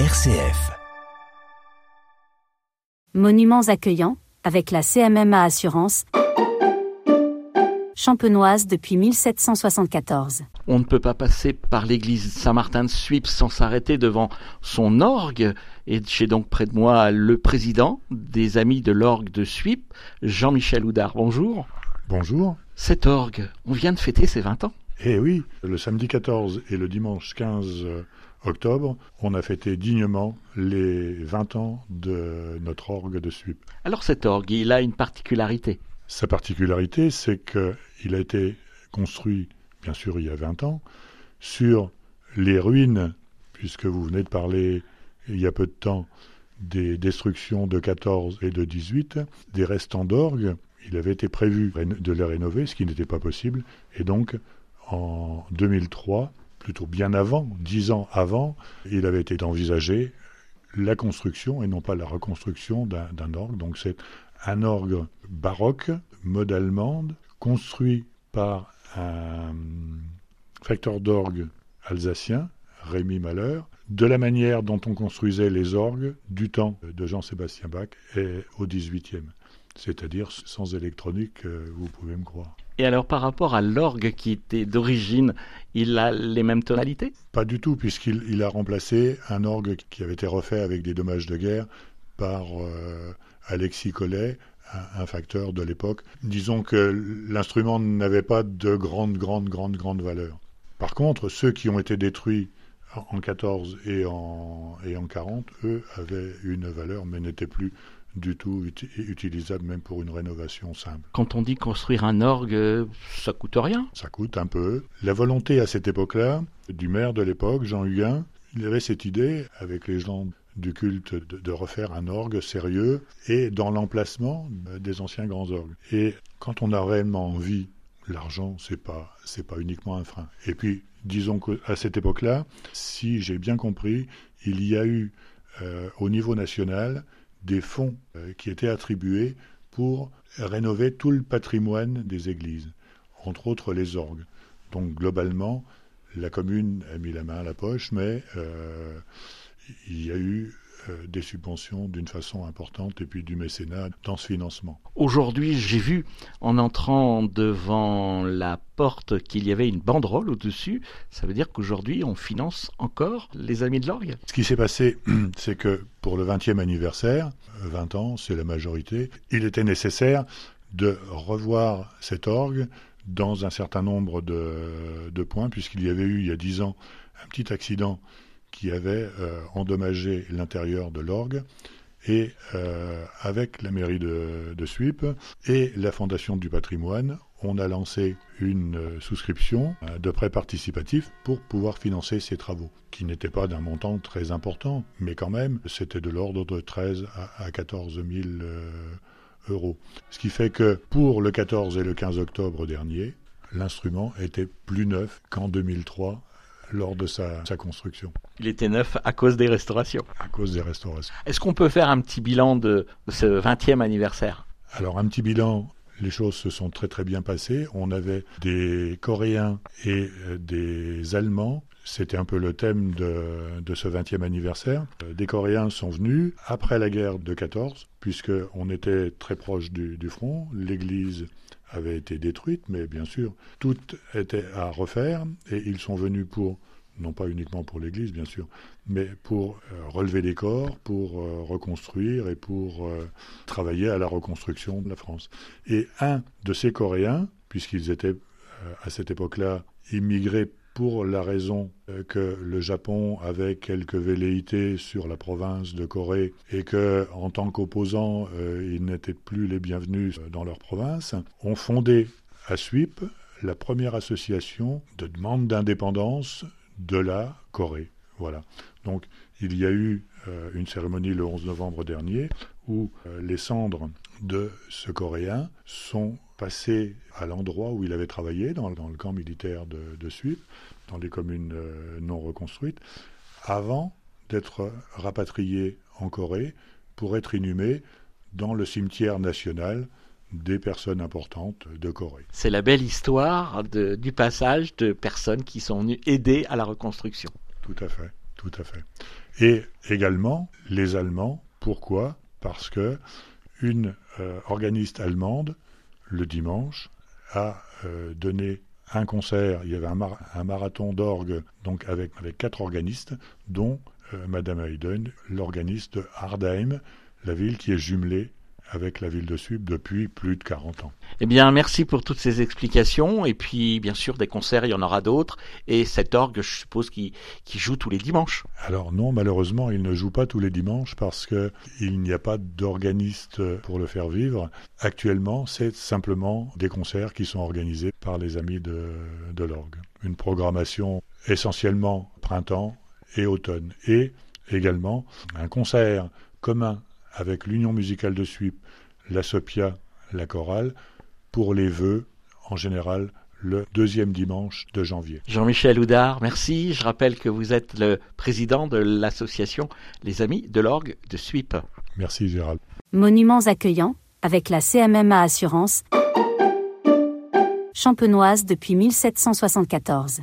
RCF. Monuments accueillants, avec la CMMA Assurance, champenoise depuis 1774. On ne peut pas passer par l'église Saint-Martin de Suippes sans s'arrêter devant son orgue. Et j'ai donc près de moi le président des Amis de l'orgue de Suippes, Jean-Michel Houdard. Bonjour. Bonjour. Cet orgue, on vient de fêter ses 20 ans. Eh oui, le samedi 14 et le dimanche 15 octobre, on a fêté dignement les 20 ans de notre orgue de Suippes. Alors cet orgue, il a une particularité? Sa particularité, c'est qu'il a été construit, bien sûr, il y a 20 ans, sur les ruines, puisque vous venez de parler il y a peu de temps des destructions de 14 et de 18, des restants d'orgue. Il avait été prévu de les rénover, ce qui n'était pas possible. Et donc, en 2003, plutôt bien avant, dix ans avant, il avait été envisagé la construction et non pas la reconstruction d'un orgue. Donc c'est un orgue baroque, mode allemande, construit par un facteur d'orgue alsacien, Rémi Malheur, de la manière dont on construisait les orgues du temps de Jean-Sébastien Bach et au XVIIIe, c'est-à-dire sans électronique, euh, vous pouvez me croire. Et alors par rapport à l'orgue qui était d'origine, il a les mêmes tonalités? Pas du tout, puisqu'il a remplacé un orgue qui avait été refait avec des dommages de guerre par euh, Alexis Collet, un, facteur de l'époque. Disons que l'instrument n'avait pas de grande, grande, grande, grande valeur. Par contre, ceux qui ont été détruits en 14 et en, et en 40, eux, avaient une valeur, mais n'étaient plus du tout utilisable même pour une rénovation simple. Quand on dit construire un orgue, ça coûte rien Ça coûte un peu. La volonté à cette époque-là, du maire de l'époque, Jean Huguin, il avait cette idée, avec les gens du culte, de, refaire un orgue sérieux et dans l'emplacement des anciens grands orgues. Et quand on a réellement envie, l'argent, c'est pas, c'est pas uniquement un frein. Et puis, disons qu'à cette époque-là, si j'ai bien compris, il y a eu euh, au niveau national des fonds euh, qui étaient attribués pour rénover tout le patrimoine des églises, entre autres les orgues. Donc globalement, la commune a mis la main à la poche, mais euh, il y a eu des subventions d'une façon importante et puis du mécénat dans ce financement. Aujourd'hui, j'ai vu en entrant devant la porte qu'il y avait une banderole au-dessus. Ça veut dire qu'aujourd'hui, on finance encore les Amis de l'Orgue Ce qui s'est passé, c'est que pour le 20e anniversaire, 20 ans, c'est la majorité, il était nécessaire de revoir cet orgue dans un certain nombre de, de points, puisqu'il y avait eu, il y a 10 ans, un petit accident qui avait euh, endommagé l'intérieur de l'orgue. Et euh, avec la mairie de, de Suippes et la Fondation du patrimoine, on a lancé une euh, souscription de prêt participatif pour pouvoir financer ces travaux, qui n'étaient pas d'un montant très important, mais quand même, c'était de l'ordre de 13 à 14 000 euros. Ce qui fait que pour le 14 et le 15 octobre dernier, l'instrument était plus neuf qu'en 2003 lors de sa, construction. Il était neuf à cause des restaurations. À cause des restaurations. Est-ce qu'on peut faire un petit bilan de, ce 20e anniversaire? Alors un petit bilan, les choses se sont très très bien passées. On avait des Coréens et euh, des Allemands. C'était un peu le thème de, ce 20e anniversaire. Euh, des Coréens sont venus après la guerre de 14, puisqu'on était très proche du, du front. L'église avait été détruite, mais bien sûr, tout était à refaire, et ils sont venus pour, non pas uniquement pour l'Église, bien sûr, mais pour euh, relever les corps, pour euh, reconstruire et pour euh, travailler à la reconstruction de la France. Et un de ces Coréens, puisqu'ils étaient à cette époque-là immigrés pour la raison que le Japon avait quelques velléités sur la province de Corée et que, en tant qu'opposants, ils n'étaient plus les bienvenus dans leur province, ont fondé à Suip la première association de demande d'indépendance de la Corée. Voilà. Donc, il y a eu euh, une cérémonie le 11 novembre dernier où les cendres de ce Coréen sont passées à l'endroit où il avait travaillé, dans, le camp militaire de, de dans les communes euh, non reconstruites, avant d'être rapatrié en Corée pour être inhumé dans le cimetière national des personnes importantes de Corée. C'est la belle histoire du passage de personnes qui sont venues aider à la reconstruction. Tout à fait. Tout à fait. Et également, les Allemands, pourquoi? Parce que une euh, organiste allemande, le dimanche, a euh, donné un concert, il y avait un, marathon d'orgue donc avec, avec quatre organistes, dont euh, Madame Hayden, l'organiste de Hardheim, la ville qui est jumelée avec la ville de Suip depuis plus de 40 ans. Eh bien, merci pour toutes ces explications. Et puis, bien sûr, des concerts, il y en aura d'autres. Et cet orgue, je suppose, qui, qui joue tous les dimanches. Alors non, malheureusement, il ne joue pas tous les dimanches parce que il n'y a pas d'organiste pour le faire vivre. Actuellement, c'est simplement des concerts qui sont organisés par les amis de, de l'orgue. Une programmation essentiellement printemps et automne. Et également un concert commun avec l'Union musicale de Suip, la Sopia, la chorale, pour les vœux, en général, le deuxième dimanche de janvier. Jean-Michel Houdard, merci. Je rappelle que vous êtes le président de l'association Les Amis de l'Orgue de Suip. Merci Gérald. Monuments accueillants avec la CMMA Assurance, champenoise depuis 1774.